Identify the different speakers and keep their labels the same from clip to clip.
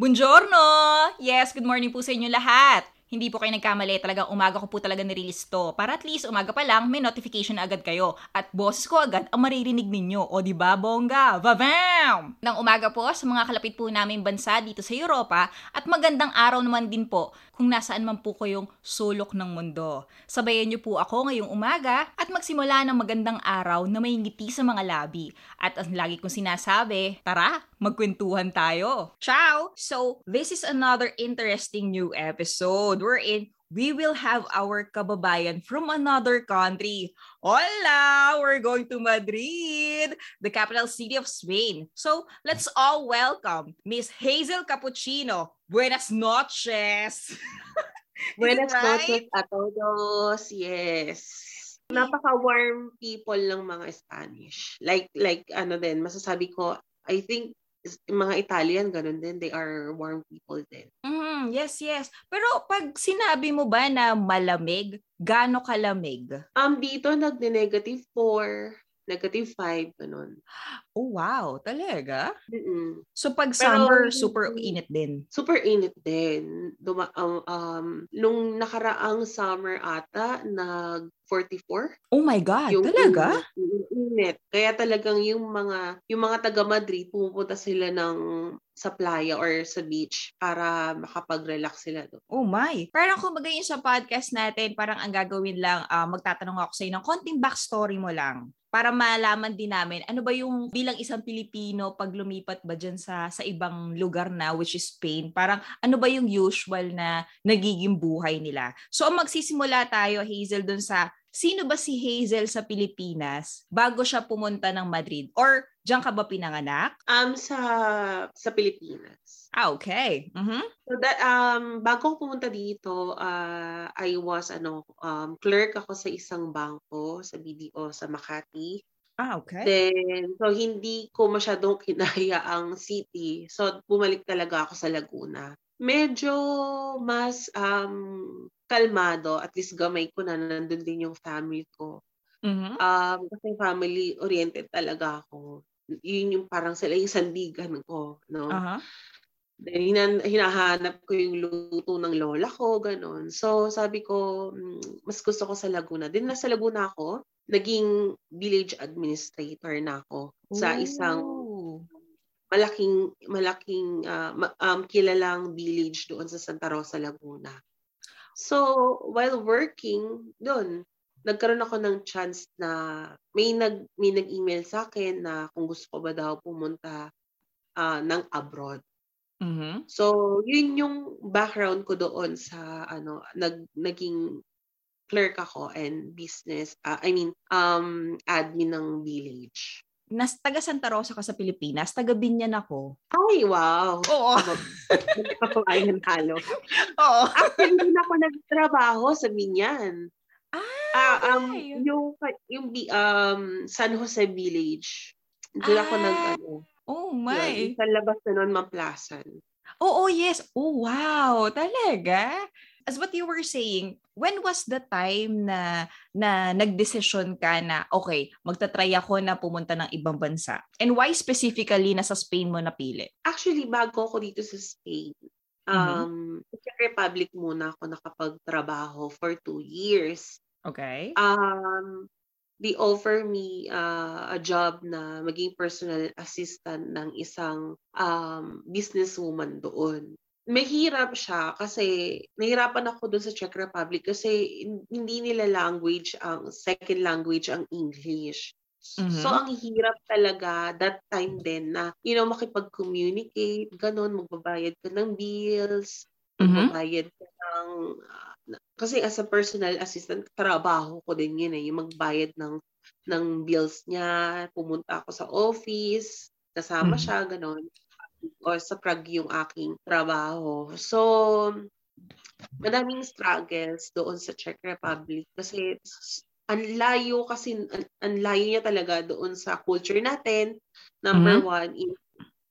Speaker 1: Buongiorno! Yes, good morning po sa inyo lahat. Hindi po kayo nagkamali, talagang umaga ko po talaga nirelease to. Para at least umaga pa lang, may notification na agad kayo. At boses ko agad ang maririnig ninyo. O di ba bongga? Vavam! Nang umaga po sa mga kalapit po namin bansa dito sa Europa at magandang araw naman din po kung nasaan man po kayong sulok ng mundo. Sabayan niyo po ako ngayong umaga at magsimula ng magandang araw na may ngiti sa mga labi. At ang lagi kong sinasabi, tara, magkwentuhan tayo. Ciao! So, this is another interesting new episode wherein we will have our kababayan from another country. Hola! We're going to Madrid, the capital city of Spain. So, let's all welcome Miss Hazel Cappuccino. Buenas noches!
Speaker 2: Buenas
Speaker 1: right?
Speaker 2: noches a todos. Yes. Napaka-warm people ng mga Spanish. Like, like ano din, masasabi ko, I think mga Italian, ganun din. They are warm people din.
Speaker 1: Mm, yes, yes. Pero pag sinabi mo ba na malamig, gaano kalamig?
Speaker 2: Um, dito, nag-negative 4, negative 5, ganun.
Speaker 1: Oh, wow. Talaga?
Speaker 2: Mm-mm.
Speaker 1: So pag
Speaker 2: Pero
Speaker 1: summer, super init din.
Speaker 2: Super init din. Duma, um, um, nung nakaraang summer ata, nag-44.
Speaker 1: Oh my God, talaga?
Speaker 2: Yung, yung init. Kaya talagang yung mga yung mga taga Madrid pumupunta sila ng sa playa or sa beach para makapag-relax sila doon.
Speaker 1: Oh my. Parang kumbaga yun sa podcast natin, parang ang gagawin lang, ah, magtatanong ako sa ng konting backstory mo lang para malaman din namin ano ba yung bilang isang Pilipino pag lumipat ba dyan sa sa ibang lugar na which is Spain. Parang ano ba yung usual na nagiging buhay nila? So ang magsisimula tayo Hazel dun sa sino ba si Hazel sa Pilipinas bago siya pumunta ng Madrid? Or diyan ka ba pinanganak?
Speaker 2: Um sa sa Pilipinas.
Speaker 1: ah okay. Mhm
Speaker 2: So that um bago ako pumunta dito, uh, I was ano um clerk ako sa isang bangko sa BDO sa Makati.
Speaker 1: Ah okay
Speaker 2: Then so hindi ko masyadong kinaya ang city. So bumalik talaga ako sa Laguna. Medyo mas um kalmado, at least gamay ko na nandun din yung family ko.
Speaker 1: mhm
Speaker 2: Um, kasi family oriented talaga ako. Yun yung parang sila yung sandigan ko, no?
Speaker 1: aha
Speaker 2: Then, hinan- hinahanap ko yung luto ng lola ko, ganun. So, sabi ko, mm, mas gusto ko sa Laguna. Then, nasa Laguna ako, naging village administrator na ako sa isang malaking, malaking, ma- um, kilalang village doon sa Santa Rosa, Laguna. So, while working doon, nagkaroon ako ng chance na may nag may nag-email sa akin na kung gusto ko ba daw pumunta ah, ng abroad.
Speaker 1: Mhm.
Speaker 2: So, yun yung background ko doon sa ano, nag naging clerk ako and business, ah, I mean, um admin ng village.
Speaker 1: Nas taga Santa Rosa ka sa Pilipinas, taga Binyan ako.
Speaker 2: Ay, wow.
Speaker 1: Oo.
Speaker 2: Ayun halo.
Speaker 1: Oo.
Speaker 2: Actually, hindi na ako nagtrabaho sa Binyan. Ah, um,
Speaker 1: okay.
Speaker 2: yung yung bi- um San Jose Village. Doon ako
Speaker 1: Ah,
Speaker 2: nag ano,
Speaker 1: Oh
Speaker 2: yun,
Speaker 1: my.
Speaker 2: sa labas na noon, Mamplasan.
Speaker 1: Oo, yes. Oh, wow. Talaga? As what you were saying, when was the time na na nagdesisyon ka na, okay, magta-try ako na pumunta ng ibang bansa? And why specifically nasa Spain mo napili?
Speaker 2: Actually, bago ako dito sa Spain, um, sa Czech Republic muna ako nakapagtrabaho for two years.
Speaker 1: Okay?
Speaker 2: Um, they offer me uh, a job na maging personal assistant ng isang um, businesswoman doon. Mahirap siya kasi nahirapan ako doon sa Czech Republic kasi hin- hindi nila language ang second language ang English.
Speaker 1: Mhm.
Speaker 2: So, ang hirap talaga that time din na, you know, makipag-communicate, ganun, magbabayad ka ng bills,
Speaker 1: Mhm.
Speaker 2: magbabayad ka ng, kasi as a personal assistant, trabaho ko din yun eh, yung magbayad ng, ng bills niya, pumunta ako sa office, kasama
Speaker 1: Mhm.
Speaker 2: siya, ganun. O sa Prague yung aking trabaho. So, madaming struggles doon sa Czech Republic kasi ang layo kasi ang, layo niya talaga doon sa culture natin. Number
Speaker 1: Mhm.
Speaker 2: one, in,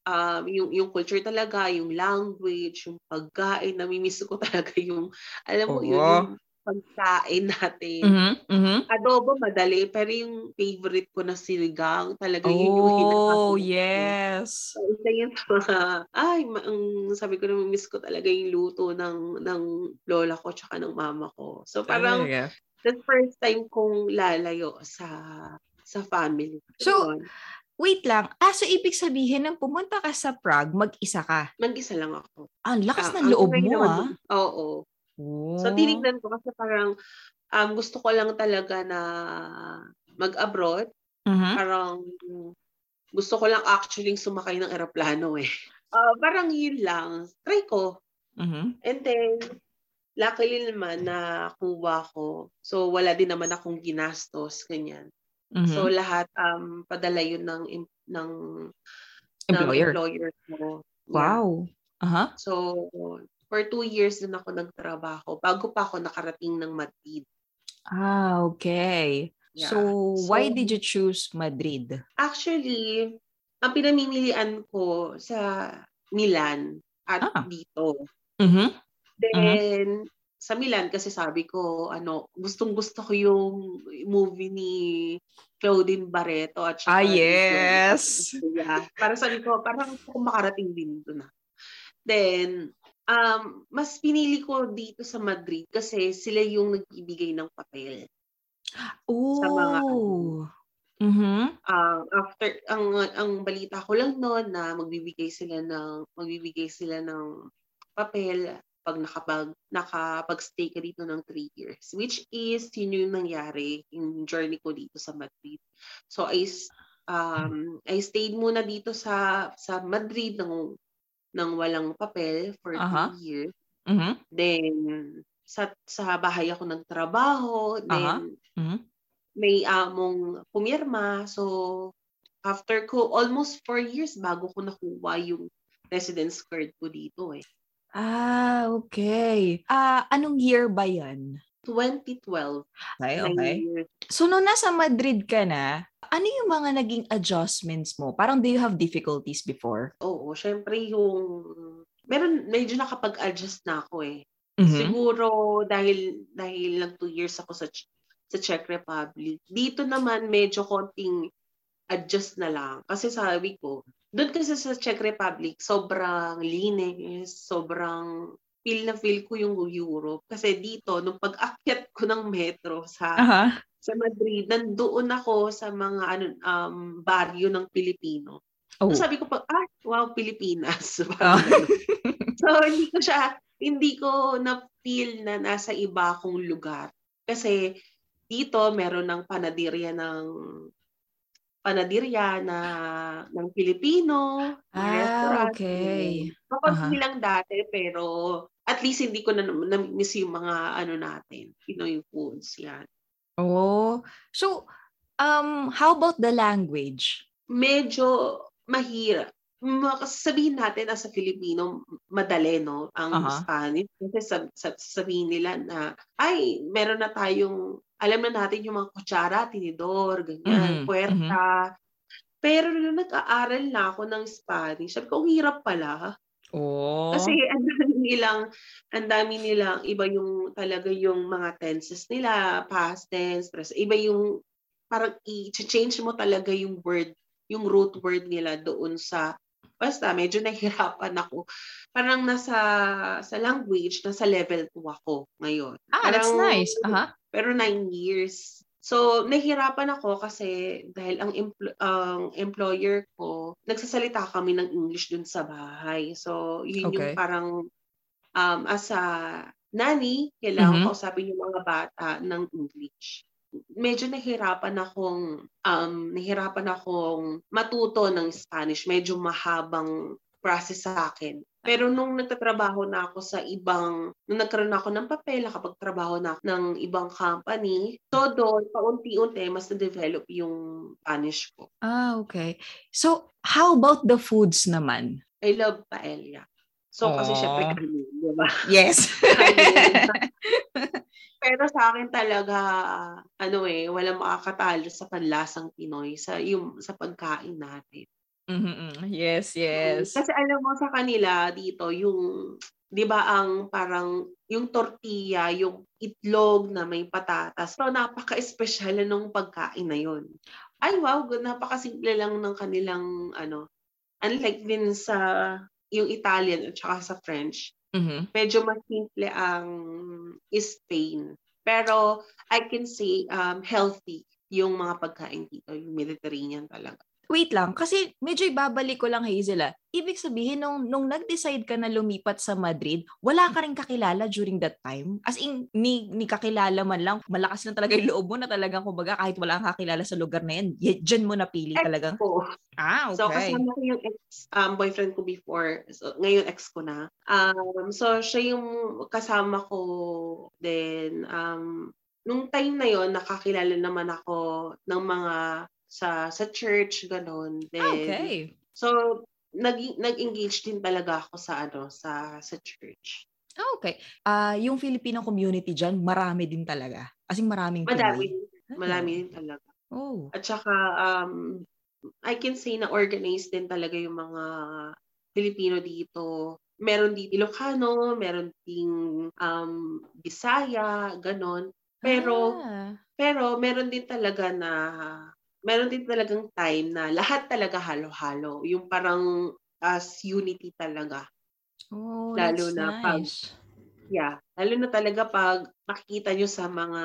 Speaker 2: um, yung, yung culture talaga, yung language, yung pagkain, namimiss ko talaga yung, alam mo, yun, yung, pagkain natin.
Speaker 1: Mhm, mhm.
Speaker 2: Adobo madali, pero yung favorite ko na sinigang, talaga yun yung hinahanap
Speaker 1: Oh, yes.
Speaker 2: So, isa yun sa mga, ay, ma- ang sabi ko na miss ko talaga yung luto ng, ng lola ko tsaka ng mama ko. So, parang,
Speaker 1: Talaga.
Speaker 2: the first time kong lalayo sa sa family.
Speaker 1: So,
Speaker 2: Yun.
Speaker 1: Wait lang. Ah, so ibig sabihin nang pumunta ka sa Prague, mag-isa ka.
Speaker 2: mag-isa lang ako.
Speaker 1: Ang lakas
Speaker 2: Ah,
Speaker 1: ng
Speaker 2: ang
Speaker 1: loob mo, ah.
Speaker 2: Oo. So,
Speaker 1: Oh.
Speaker 2: tinignan ko kasi parang um, gusto ko lang talaga na mag-abroad.
Speaker 1: Mhm.
Speaker 2: Parang gusto ko lang actually sumakay ng eroplano eh. Ah, parang yun lang. Try ko.
Speaker 1: Mhm.
Speaker 2: And then, luckily naman na kuha ko. So, wala din naman akong ginastos, ganyan.
Speaker 1: Mhm.
Speaker 2: So, lahat um, padala yun ng, ng, ng
Speaker 1: Employer.
Speaker 2: employer ko. Yeah.
Speaker 1: Wow. Aha.
Speaker 2: So, for two years din ako nagtrabaho bago pa ako nakarating ng Madrid.
Speaker 1: Ah, okay.
Speaker 2: Yeah.
Speaker 1: So, why
Speaker 2: So-
Speaker 1: did you choose Madrid?
Speaker 2: Actually, ang pinamimilian ko sa Milan at
Speaker 1: Ah.
Speaker 2: dito.
Speaker 1: Mhm.
Speaker 2: Then, sa Milan kasi sabi ko, ano, gustong-gusto ko yung movie ni Claudine Barreto at
Speaker 1: Ah,
Speaker 2: saka ni
Speaker 1: yes.
Speaker 2: Garcia. Para sabi ko, parang gusto ko makarating din doon. ah. Then, um, mas pinili ko dito sa Madrid kasi sila yung nagbibigay ng papel.
Speaker 1: Oh.
Speaker 2: mga
Speaker 1: Mhm.
Speaker 2: Ah, after ang ang balita ko lang noon na magbibigay sila ng magbibigay sila ng papel pag nakapag nakapag-stay ka dito ng three years which is yun yung nangyari yung journey ko dito sa Madrid so I um I stayed muna dito sa sa Madrid ng ng walang papel for
Speaker 1: Aha.
Speaker 2: two years
Speaker 1: Mhm.
Speaker 2: then sa sa bahay ako nagtrabaho then
Speaker 1: Mhm.
Speaker 2: may among pumirma. So, after ko, almost four years bago ko nakuha yung residence card ko dito eh.
Speaker 1: Ah, okay. Ah, anong year ba 'yan?
Speaker 2: 2012.
Speaker 1: Okay, okay. So, nung nasa Madrid ka na, ano yung mga naging adjustments mo? Parang do you have difficulties before?
Speaker 2: Oo, syempre yung... Meron, medyo nakapag-adjust na ako eh.
Speaker 1: Mhm.
Speaker 2: Siguro dahil dahil lang two years ako sa sa Czech Republic. Dito naman medyo konting adjust na lang. Kasi sabi ko, doon kasi sa Czech Republic, sobrang linis, sobrang feel na feel ko yung Europe. Kasi dito, nung pag-akyat ko ng metro sa
Speaker 1: Aha.
Speaker 2: sa Madrid, nandoon ako sa mga ano um, baryo ng Pilipino.
Speaker 1: Oh.
Speaker 2: So sabi ko pa, ah, wow, Pilipinas.
Speaker 1: Ah.
Speaker 2: so hindi ko siya, hindi ko na-feel na nasa iba akong lugar. Kasi dito meron ng panadirya ng panadirya na ng Pilipino,
Speaker 1: Ah,
Speaker 2: restaurant.
Speaker 1: okay.
Speaker 2: Makonti
Speaker 1: Aha.
Speaker 2: lang dati pero at least hindi ko na na-miss yung mga ano natin, Pinoy foods yan.
Speaker 1: Oh. So, um, how about the language?
Speaker 2: Medyo mahirap. Ma- Sabihin natin as a Filipino, madali, no? Ang
Speaker 1: Aha.
Speaker 2: Spanish. Kasi sab- sab- sabihin nila na, ay, meron na tayong, alam na natin yung mga kutsara, tinidor, ganyan, puerta. Pero nung nag-aaral na ako ng Spanish, sabi ko, ang hirap pala.
Speaker 1: Oh.
Speaker 2: Kasi ang dami nilang, ang dami nilang, iba yung talaga yung mga tenses nila, past tense, present. Iba yung, parang i-change mo talaga yung word, yung root word nila doon sa, basta medyo nahihirapan ako. Parang nasa, sa language, nasa level 2 ako ngayon.
Speaker 1: ah, that's
Speaker 2: Parang-
Speaker 1: nice. Aha.
Speaker 2: Pero nine years. So, nahihirapan ako kasi dahil ang, empl- ang employer ko, nagsasalita kami ng English dun sa bahay. So, yun
Speaker 1: Okay.
Speaker 2: yung parang, um, as a nanny, kailangan
Speaker 1: Mhm.
Speaker 2: kausapin yung mga bata ng English. Medyo nahirapan akong, um, nahirapan akong matuto ng Spanish. Medyo mahabang process sa akin. Pero nung nagtatrabaho na ako sa ibang, nung nagkaroon ako ng papel, nakapagtrabaho na ako ng ibang company, so doon, paunti-unti, mas na-develop yung Spanish ko.
Speaker 1: Ah, okay. So, how about the foods naman?
Speaker 2: I love paella. So, kasi
Speaker 1: Aw.
Speaker 2: syempre kanin, di ba?
Speaker 1: Yes.
Speaker 2: Pero sa akin talaga, ano eh, walang makakatalo sa panlasang Pinoy, sa, yung, sa pagkain natin.
Speaker 1: Mhm, Yes, yes.
Speaker 2: Kasi alam mo sa kanila dito, yung 'di ba ang parang yung tortilla, yung itlog na may patatas. So napaka-espesyal nung pagkain na 'yon. Ay wow, napakasimple lang ng kanilang ano. Unlike din sa yung Italian at saka sa French,
Speaker 1: Mhm.
Speaker 2: medyo mas simple ang Spain. Pero I can say um, healthy yung mga pagkain dito, yung Mediterranean talaga.
Speaker 1: Wait lang, kasi medyo ibabalik ko lang Hazel ah. Ibig sabihin, nung, nung nag-decide ka na lumipat sa Madrid, wala ka rin kakilala during that time? As in, ni, ni kakilala man lang, malakas na talaga yung loob mo na talagang, kumbaga, kahit wala kang kakilala sa lugar na yan, dyan mo napili
Speaker 2: Ex
Speaker 1: talagang.
Speaker 2: ko.
Speaker 1: Ah,
Speaker 2: So
Speaker 1: okay.
Speaker 2: kasama ko yung ex um, boyfriend ko before. So, ngayon ex ko na. Um, so siya yung kasama ko then um, nung time na yon nakakilala naman ako ng mga sa sa church ganon. Then
Speaker 1: Ah, okay.
Speaker 2: so nag nag-engage din talaga ako sa ano sa sa church.
Speaker 1: Ah, okay. Ah, yung Filipino community dyan, marami din talaga. As in, maraming
Speaker 2: Madami,
Speaker 1: Pinoy.
Speaker 2: madami din talaga.
Speaker 1: Oh.
Speaker 2: At saka, um, I can say na organized din talaga yung mga Pilipino dito. Meron din Ilocano, meron ding um, Bisaya, ganon. Pero,
Speaker 1: Ah.
Speaker 2: pero meron din talaga na, meron din talagang time na lahat talaga halo-halo. Yung parang as unity talaga.
Speaker 1: Oh,
Speaker 2: Lalo na pag-
Speaker 1: nice.
Speaker 2: Yeah. Lalo na talaga pag makikita nyo sa mga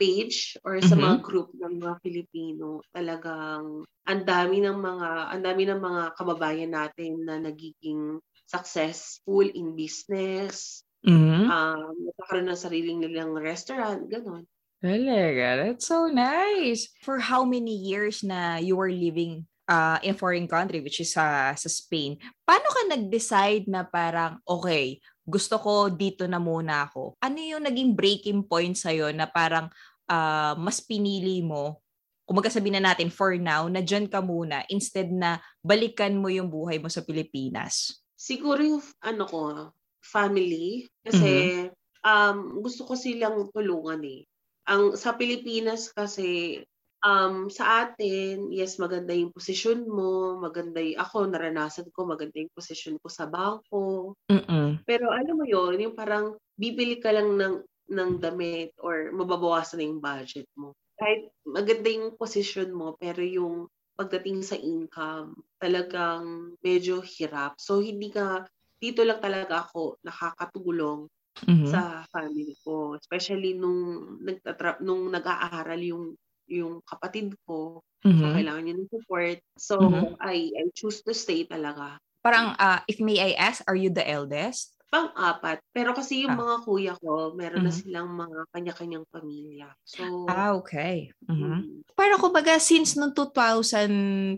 Speaker 2: page or sa
Speaker 1: Mhm.
Speaker 2: mga group ng mga Pilipino, talagang ang dami ng mga ang dami ng mga kababayan natin na nagiging successful in business,
Speaker 1: Mhm.
Speaker 2: um, nagkakaroon ng sariling nilang restaurant, ganon.
Speaker 1: Talaga, that's so nice. For how many years na you were living uh, in foreign country, which is sa sa Spain, paano ka nag-decide na parang, okay, gusto ko dito na muna ako? Ano yung naging breaking point sa'yo na parang ah, mas pinili mo, kung magkasabi na natin for now, na dyan ka muna instead na balikan mo yung buhay mo sa Pilipinas?
Speaker 2: Siguro yung ano ko, family, kasi um, gusto ko silang tulungan eh. Ang sa Pilipinas kasi um, sa atin, yes, maganda yung posisyon mo, maganda yung, ako, naranasan ko, maganda yung posisyon ko sa bangko.
Speaker 1: Mm-mm.
Speaker 2: Pero alam mo yon yung parang bibili ka lang ng, ng damit or mababawasan na yung budget mo. Kahit maganda yung posisyon mo, pero yung pagdating sa income, talagang medyo hirap. So, hindi ka, dito lang talaga ako nakakatulong
Speaker 1: Mhm.
Speaker 2: sa family ko. Especially nung, nagtatra- nung nag-aaral yung yung kapatid ko, so
Speaker 1: Mhm.
Speaker 2: kailangan niya ng support. So,
Speaker 1: Mhm.
Speaker 2: I, I choose to stay talaga.
Speaker 1: Parang, ah, if may I ask, are you the eldest?
Speaker 2: Pang-apat. Pero kasi yung
Speaker 1: Ah.
Speaker 2: mga kuya ko, meron na
Speaker 1: Mhm.
Speaker 2: silang mga kanya-kanyang pamilya. So,
Speaker 1: Ah, okay. Mhm.
Speaker 2: mm,
Speaker 1: Parang kumbaga since noong 2000,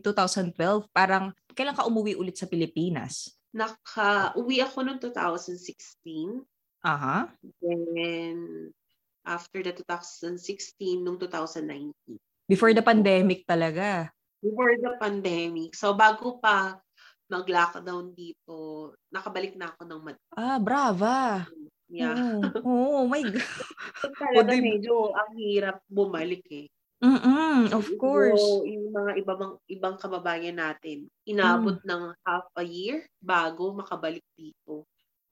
Speaker 1: 2012, parang kailan ka umuwi ulit sa Pilipinas?
Speaker 2: naka-uwi ako noong 2016.
Speaker 1: Aha.
Speaker 2: Then, after the 2016, nung 2019.
Speaker 1: Before the pandemic talaga.
Speaker 2: Before the pandemic. So, bago pa mag-lockdown dito, nakabalik na ako ng Madrid.
Speaker 1: Ah, brava.
Speaker 2: Yeah.
Speaker 1: Oh, oh my God.
Speaker 2: So, talaga
Speaker 1: di-
Speaker 2: medyo ang hirap bumalik eh.
Speaker 1: Mm-mm, of course.
Speaker 2: So, yung mga ibang, ibang kababayan natin, inabot
Speaker 1: Mm.
Speaker 2: ng half a year bago makabalik dito.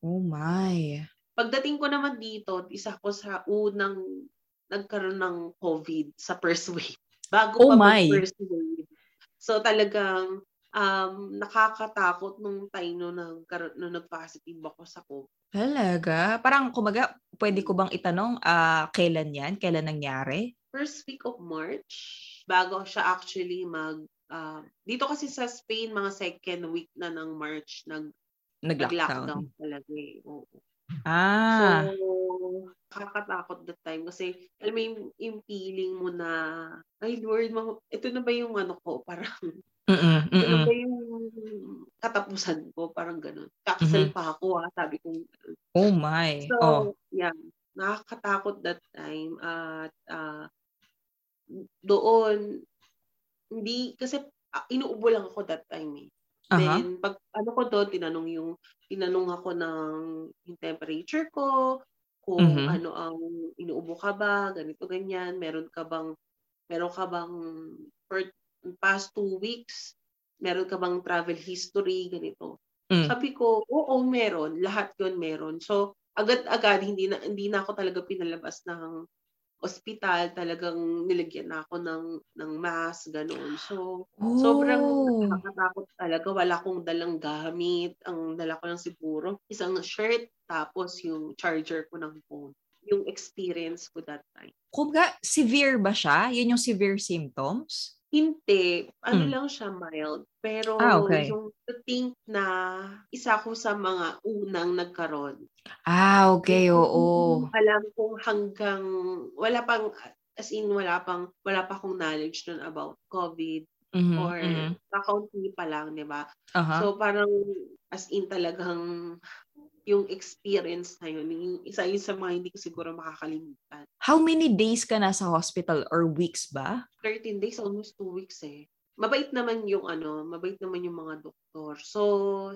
Speaker 1: Oh my.
Speaker 2: Pagdating ko naman dito, isa ko sa unang nagkaroon ng COVID sa first wave. Bago
Speaker 1: Oh
Speaker 2: pa
Speaker 1: my.
Speaker 2: mag-first wave. So talagang um, nakakatakot nung time nung, nagkaroon, nung nag-positive ako sa COVID.
Speaker 1: Talaga? Parang kumaga, pwede ko bang itanong ah, kailan yan? Kailan nangyari?
Speaker 2: First week of March, bago siya actually mag... ah, dito kasi sa Spain, mga second week na ng March, nag,
Speaker 1: Nag-lockdown.
Speaker 2: nag-lockdown talaga eh. Oo.
Speaker 1: Ah.
Speaker 2: So, nakakatakot that time kasi alam mo yung, yung feeling mo na ay Lord, ma- ito na ba yung ano ko? Parang,
Speaker 1: Mm-mm,
Speaker 2: ito na ba yung katapusan ko? Parang ganun. Kakasal pa ako ha, sabi ko.
Speaker 1: Oh my.
Speaker 2: So,
Speaker 1: oh.
Speaker 2: yeah, nakakatakot that time. At ah, doon, hindi, kasi ah, inuubo lang ako that time eh.
Speaker 1: Aha.
Speaker 2: Then, pag ano ko doon, tinanong yung, tinanong ako ng yung temperature ko, kung
Speaker 1: Mhm.
Speaker 2: ano ang inuubo ka ba, ganito, ganyan, meron ka bang, meron ka bang, for past two weeks, meron ka bang travel history, ganito.
Speaker 1: Mm.
Speaker 2: Sabi ko, oo, meron. Lahat yun meron. So, agad-agad, hindi na, hindi na ako talaga pinalabas ng ospital. Talagang nilagyan na ako ng, ng mask, ganun. So, sobrang
Speaker 1: Oh.
Speaker 2: nakakatakot talaga. Wala akong dalang gamit. Ang dala ko lang siguro, isang shirt, tapos yung charger ko ng phone. Yung experience ko that time.
Speaker 1: Kumbaga, severe ba siya? Yun yung severe symptoms?
Speaker 2: Hindi. Ano
Speaker 1: Mm.
Speaker 2: lang siya mild. Pero
Speaker 1: Ah, okay.
Speaker 2: yung to think na isa ko sa mga unang nagkaroon.
Speaker 1: Ah, okay, oo.
Speaker 2: Alam kung hanggang wala pang as in wala pang wala pa akong knowledge nun about COVID
Speaker 1: Mhm,
Speaker 2: or
Speaker 1: mhm.
Speaker 2: kakaunti pa lang, 'di ba?
Speaker 1: Aha.
Speaker 2: So parang as in talagang yung experience na yun, yung isa yun sa mga hindi ko siguro makakalimutan.
Speaker 1: How many days ka nasa hospital or weeks ba?
Speaker 2: 13 days, almost 2 weeks eh. Mabait naman yung ano, mabait naman yung mga doktor. So,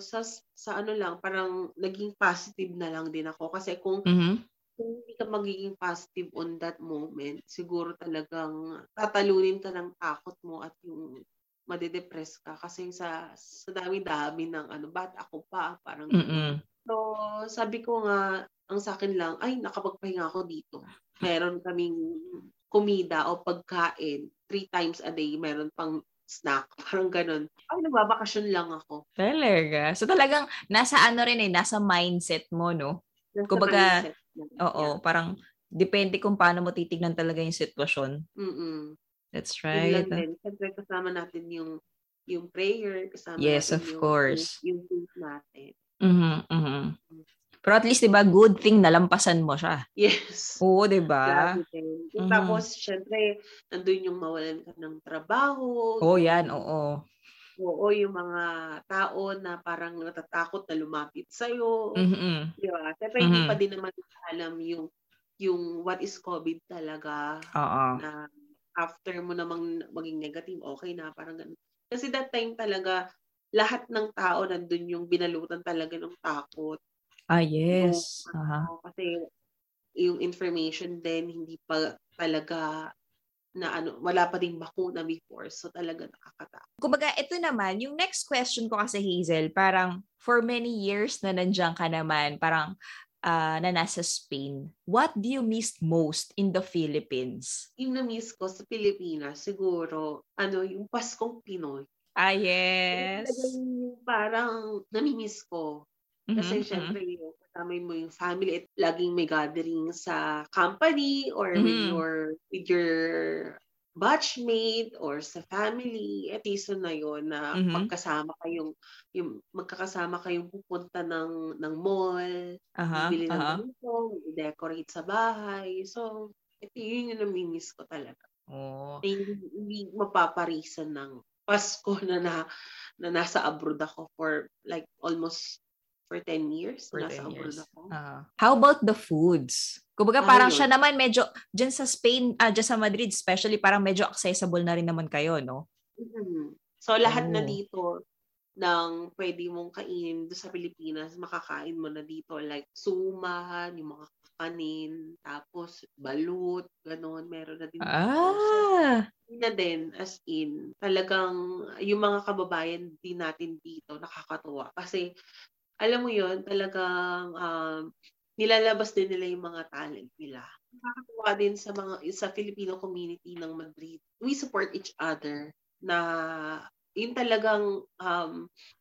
Speaker 2: sa, sa ano lang, parang naging positive na lang din ako. Kasi kung,
Speaker 1: Mhm.
Speaker 2: kung hindi ka magiging positive on that moment, siguro talagang tatalunin ka ng takot mo at yung madedepress ka. Kasi sa, sa dami-dami ng ano, ba't ako pa? Parang
Speaker 1: Mm-mm.
Speaker 2: So, sabi ko nga, ang sa akin lang, ay, nakapagpahinga ako dito. Meron kaming kumida o pagkain. Three times a day, meron pang snack. Parang ganun. Ay, nagbabakasyon lang ako.
Speaker 1: Talaga. So talagang nasa ano rin eh, nasa mindset mo, no?
Speaker 2: Nasa
Speaker 1: Kumbaga,
Speaker 2: mindset.
Speaker 1: Oo, parang depende kung paano mo titignan talaga yung sitwasyon.
Speaker 2: Yeah. Mm-mm.
Speaker 1: That's
Speaker 2: Yun
Speaker 1: right.
Speaker 2: lang din. Siyempre, kasama natin yung yung prayer, kasama
Speaker 1: Yes,
Speaker 2: natin
Speaker 1: of
Speaker 2: yung,
Speaker 1: course.
Speaker 2: yung, yung faith natin.
Speaker 1: Mhm, mhm. Pero at least, di ba, good thing nalampasan mo siya.
Speaker 2: Yes.
Speaker 1: Oo, di ba? Mhm.
Speaker 2: Tapos, syempre, nandun yung mawalan ka ng trabaho.
Speaker 1: Oo, yan, oo.
Speaker 2: Oo, yung mga tao na parang natatakot na lumapit sa'yo.
Speaker 1: Mhm.
Speaker 2: Di ba? Siyempre, hindi
Speaker 1: Mhm.
Speaker 2: pa din naman alam yung yung what is COVID talaga
Speaker 1: Oo.
Speaker 2: na after mo namang maging negative, okay na, parang ganun. Kasi that time talaga, lahat ng tao nandun yung binalutan talaga ng takot.
Speaker 1: Ah, yes.
Speaker 2: So,
Speaker 1: Aha.
Speaker 2: ano, kasi yung information din, hindi pa talaga na ano, wala pa ding bakuna before. So talaga nakakatakot.
Speaker 1: Kumbaga, ito naman, yung next question ko kasi, Hazel, parang for many years na nandiyan ka naman, parang ah, na nasa Spain, what do you miss most in the Philippines?
Speaker 2: Yung na-miss ko sa Pilipinas, siguro, ano, yung Paskong Pinoy.
Speaker 1: Ah, yes.
Speaker 2: yung parang namimiss ko. Kasi
Speaker 1: Mhm,
Speaker 2: syempre, yung kasama mo yung family at laging may gathering sa company or with
Speaker 1: Mhm.
Speaker 2: your with your batchmate or sa family. At season na yon na
Speaker 1: Mhm.
Speaker 2: magkasama kayong yung magkakasama kayong pupunta ng ng mall,
Speaker 1: Aha,
Speaker 2: bibili ng
Speaker 1: aha.
Speaker 2: ganito, i-decorate sa bahay. So, ito yun yung namimiss ko talaga.
Speaker 1: Oh.
Speaker 2: Hindi, hindi mapaparisan ng Pasko na, na na nasa abroad ako for like almost for 10 years.
Speaker 1: For
Speaker 2: nasa
Speaker 1: 10
Speaker 2: abroad
Speaker 1: years.
Speaker 2: ako.
Speaker 1: Ah. How about the foods? Kumbaga parang
Speaker 2: yun.
Speaker 1: siya naman medyo, dyan sa Spain, ah, dyan sa Madrid especially, parang medyo accessible na rin naman kayo, no?
Speaker 2: Mhm. So lahat na
Speaker 1: Oh.
Speaker 2: dito ng pwede mong kainin doon sa Pilipinas, makakain mo na dito like suman, yung mga kanin, tapos balut, ganon, meron na din
Speaker 1: Ah!
Speaker 2: Na din, as in, talagang yung mga kababayan din natin dito, nakakatuwa. Kasi, alam mo yun, talagang um, nilalabas din nila yung mga talent nila. Nakakatuwa din sa mga sa Filipino community ng Madrid. We support each other na yun talagang um,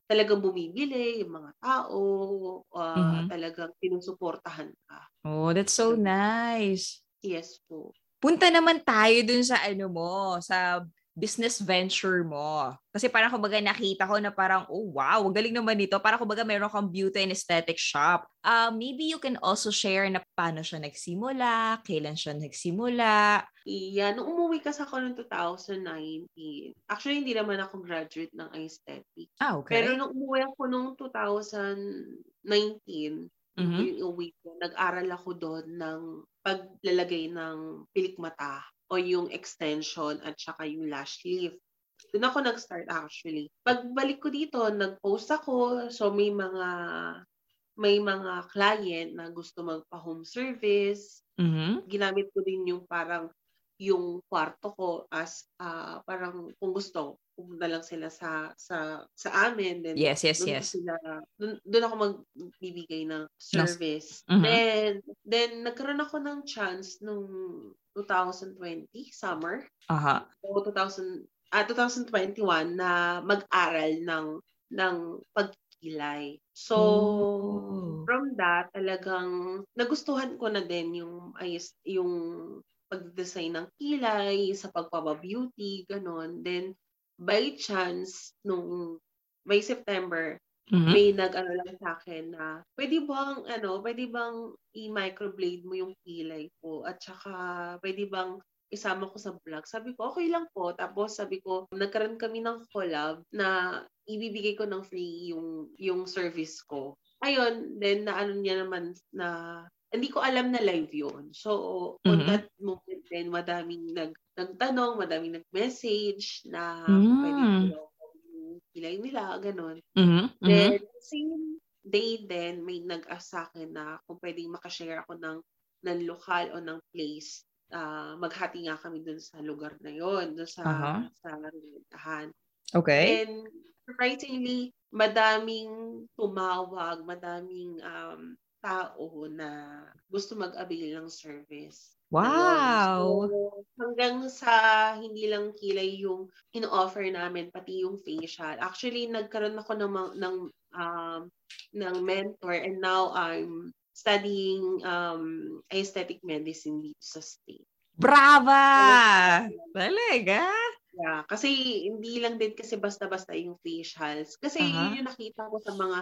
Speaker 2: talagang bumibili yung mga tao, uh,
Speaker 1: Mhm.
Speaker 2: talagang sinusuportahan ka.
Speaker 1: Oh, that's so nice.
Speaker 2: Yes po.
Speaker 1: Punta naman tayo dun sa ano mo, sa business venture mo. Kasi parang kumbaga nakita ko na parang, oh wow, ang galing naman nito. Parang kumbaga meron kang beauty and aesthetic shop. Uh, maybe you can also share na paano siya nagsimula, kailan siya nagsimula.
Speaker 2: Yeah, nung umuwi kasi ako noong 2019, actually hindi naman ako graduate ng aesthetic.
Speaker 1: Ah, okay.
Speaker 2: Pero nung umuwi ako noong 2019,
Speaker 1: Mhm.
Speaker 2: yung uwi ko, nag-aral ako doon ng paglalagay ng pilik mata o yung extension at saka yung lash lift. Doon ako nag-start actually. Pagbalik ko dito, nag-post ako. So may mga may mga client na gusto magpa-home service
Speaker 1: Mhm.
Speaker 2: ginamit ko din yung parang yung kwarto ko as uh, parang kung gusto pumunta lang sila sa sa sa amin then
Speaker 1: yes yes
Speaker 2: doon
Speaker 1: yes
Speaker 2: sila doon, doon ako magbibigay ng service
Speaker 1: mm-hmm.
Speaker 2: then then nagkaroon ako ng chance nung 2020 summer
Speaker 1: aha
Speaker 2: uh-huh. o 2000 ah, 2021 na mag-aral ng ng pagkilay. So, oh. from that, talagang nagustuhan ko na din yung ayos, yung pag-design ng kilay, sa pagpapa-beauty, ganun. Then, by chance, nung by September, mm-hmm. may nag-ano lang sa akin na, pwede bang, ano, pwede bang i-microblade mo yung kilay ko? At saka, pwede bang isama ko sa vlog. Sabi ko, okay lang po. Tapos sabi ko, nagkaroon kami ng collab na ibibigay ko ng free yung, yung service ko. Ayun, then na ano niya naman na hindi ko alam na live yun. So, mm-hmm. on that moment then, madaming nag, nagtanong, madaming nag-message na mm-hmm. pwede ko kilay nila, ganun.
Speaker 1: Mm-hmm.
Speaker 2: Then, same day then, may nag-ask sa akin na kung pwedeng makashare ako ng ng lokal o ng place uh, maghati nga kami dun sa lugar na yon dun sa uh-huh. sa rentahan.
Speaker 1: Okay.
Speaker 2: And surprisingly, madaming tumawag, madaming um, tao na gusto mag-avail ng service.
Speaker 1: Wow!
Speaker 2: So, hanggang sa hindi lang kilay yung in-offer namin, pati yung facial. Actually, nagkaroon ako ng, ng, um, ng mentor and now I'm studying um, aesthetic medicine dito sa state.
Speaker 1: Brava! Talaga?
Speaker 2: Yeah, kasi hindi lang din kasi basta-basta yung facials. Kasi uh-huh. yun yung nakita ko sa mga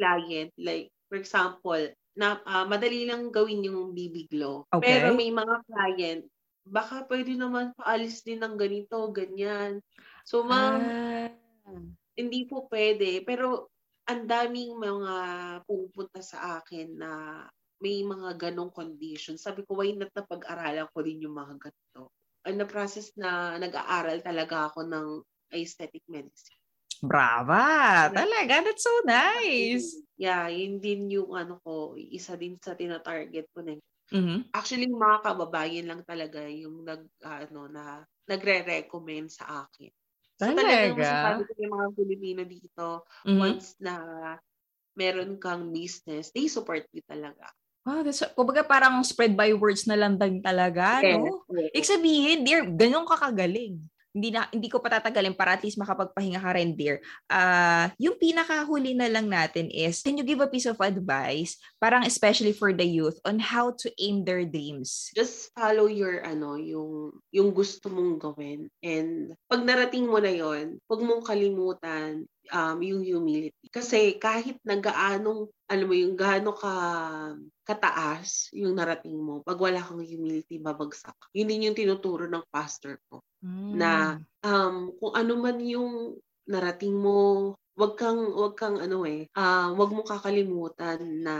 Speaker 2: client. Like, for example, na uh, madali lang gawin yung BB glow. Okay. Pero may mga client, baka pwede naman paalis din ng ganito, ganyan. So, ma'am, uh... hindi po pwede. Pero ang daming mga pupunta sa akin na may mga ganong conditions. Sabi ko, why not na pag-aralan ko din yung mga ganito? And the process na nag-aaral talaga ako ng aesthetic medicine.
Speaker 1: Brava! Talaga, that's so nice.
Speaker 2: Yeah, yun din yung ano ko, isa din sa tina-target ko na.
Speaker 1: Mm-hmm.
Speaker 2: Actually, mga kababayan lang talaga yung nag, ano, na, nagre-recommend sa akin.
Speaker 1: Talaga? So, talagang
Speaker 2: masasabi ko yung mga Pilipino dito, mm-hmm. once na meron kang business, they support you talaga.
Speaker 1: Wow, that's, kumbaga parang spread by words na lang talaga, yes, no? Yes. Ibig sabihin, dear, ganyan ka kagaling hindi na hindi ko patatagalin para at least makapagpahinga ka rin dear. Uh, yung pinakahuli na lang natin is can you give a piece of advice parang especially for the youth on how to aim their dreams?
Speaker 2: Just follow your ano yung yung gusto mong gawin and pag narating mo na yon, huwag mong kalimutan um, yung humility. Kasi kahit nagaanong, alam mo yung gaano ka kataas yung narating mo, pag wala kang humility, babagsak. Yun din yung tinuturo ng pastor ko.
Speaker 1: Mm.
Speaker 2: Na um, kung ano man yung narating mo, wag kang wag kang ano eh, uh, wag mo kakalimutan na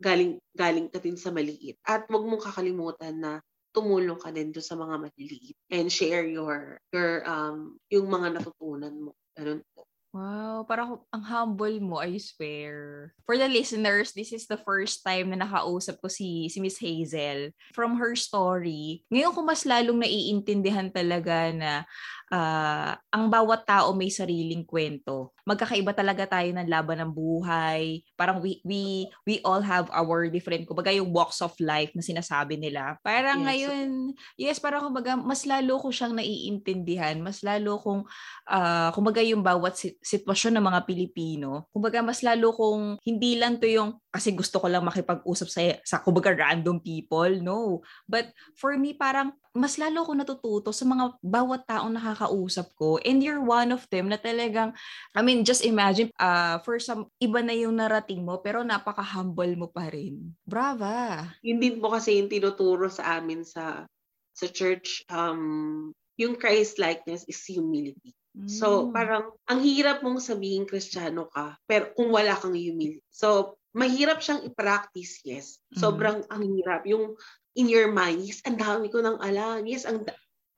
Speaker 2: galing galing ka din sa maliit. At wag mo kakalimutan na tumulong ka din do sa mga maliliit and share your your um yung mga natutunan mo. Ganun.
Speaker 1: Wow, parang ang humble mo, I swear. For the listeners, this is the first time na nakausap ko si, si Miss Hazel. From her story, ngayon ko mas lalong naiintindihan talaga na uh, ang bawat tao may sariling kwento. Magkakaiba talaga tayo ng laban ng buhay. Parang we we we all have our different kumbaga yung walks of life na sinasabi nila. Parang yes. ngayon, yes, parang kumbaga mas lalo ko siyang naiintindihan, mas lalo kong uh, kumbaga yung bawat sitwasyon ng mga Pilipino. Kumbaga mas lalo kong hindi lang to yung kasi gusto ko lang makipag-usap sa sa kumbaga random people, no. But for me parang mas lalo ko natututo sa mga bawat taong nakakausap ko and you're one of them na talagang I mean just imagine uh, for some iba na yung narating mo pero napaka-humble mo pa rin. Brava.
Speaker 2: Hindi mo kasi yung tinuturo sa amin sa sa church um yung Christ likeness is humility. So, hmm. parang ang hirap mong sabihin kristyano ka, pero kung wala kang humility. So, mahirap siyang i-practice, yes. Mm. Sobrang mm. ang hirap. Yung in your mind, yes, ang dami ko nang alam. Yes, ang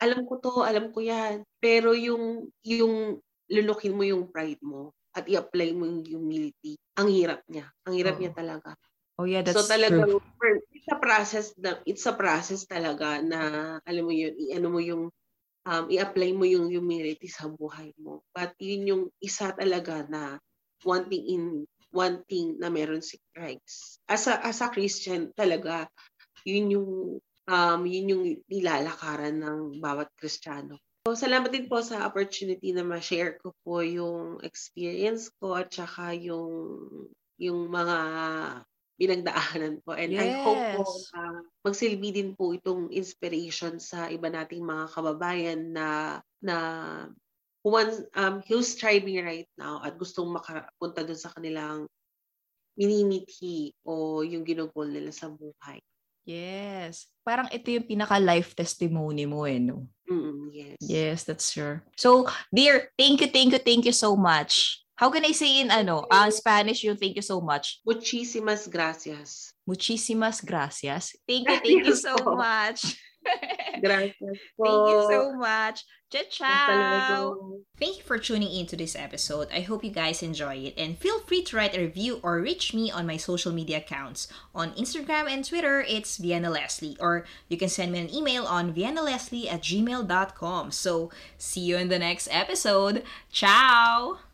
Speaker 2: alam ko to, alam ko yan. Pero yung yung lulukin mo yung pride mo at i-apply mo yung humility, ang hirap niya. Ang hirap oh. niya talaga.
Speaker 1: Oh yeah, that's
Speaker 2: so, talaga,
Speaker 1: true.
Speaker 2: It's a process na it's a process talaga na alam mo yun, i-ano mo yung um, i-apply mo yung humility sa buhay mo. But yun yung isa talaga na one thing in one thing na meron si Christ. As a, as a Christian talaga, yun yung um, yun yung nilalakaran ng bawat Kristiyano. So, salamat din po sa opportunity na ma-share ko po yung experience ko at saka yung yung mga pinagdaanan po. And yes. I hope po uh, magsilbi din po itong inspiration sa iba nating mga kababayan na na once um, who's striving right now at gustong makapunta dun sa kanilang minimithi o yung ginugol nila sa buhay.
Speaker 1: Yes. Parang ito yung pinaka-life testimony mo eh, no?
Speaker 2: Mm, yes.
Speaker 1: Yes, that's sure. So, dear, thank you, thank you, thank you so much How can I say in ano, uh, Spanish yung thank you so much?
Speaker 2: Muchísimas gracias.
Speaker 1: Muchísimas gracias. Thank you, thank you so much.
Speaker 2: Gracias po.
Speaker 1: Thank you so much. Ciao, Thank you for tuning in to this episode. I hope you guys enjoy it and feel free to write a review or reach me on my social media accounts. On Instagram and Twitter, it's Vienna Leslie or you can send me an email on viennaleslie at gmail.com. So see you in the next episode. Ciao!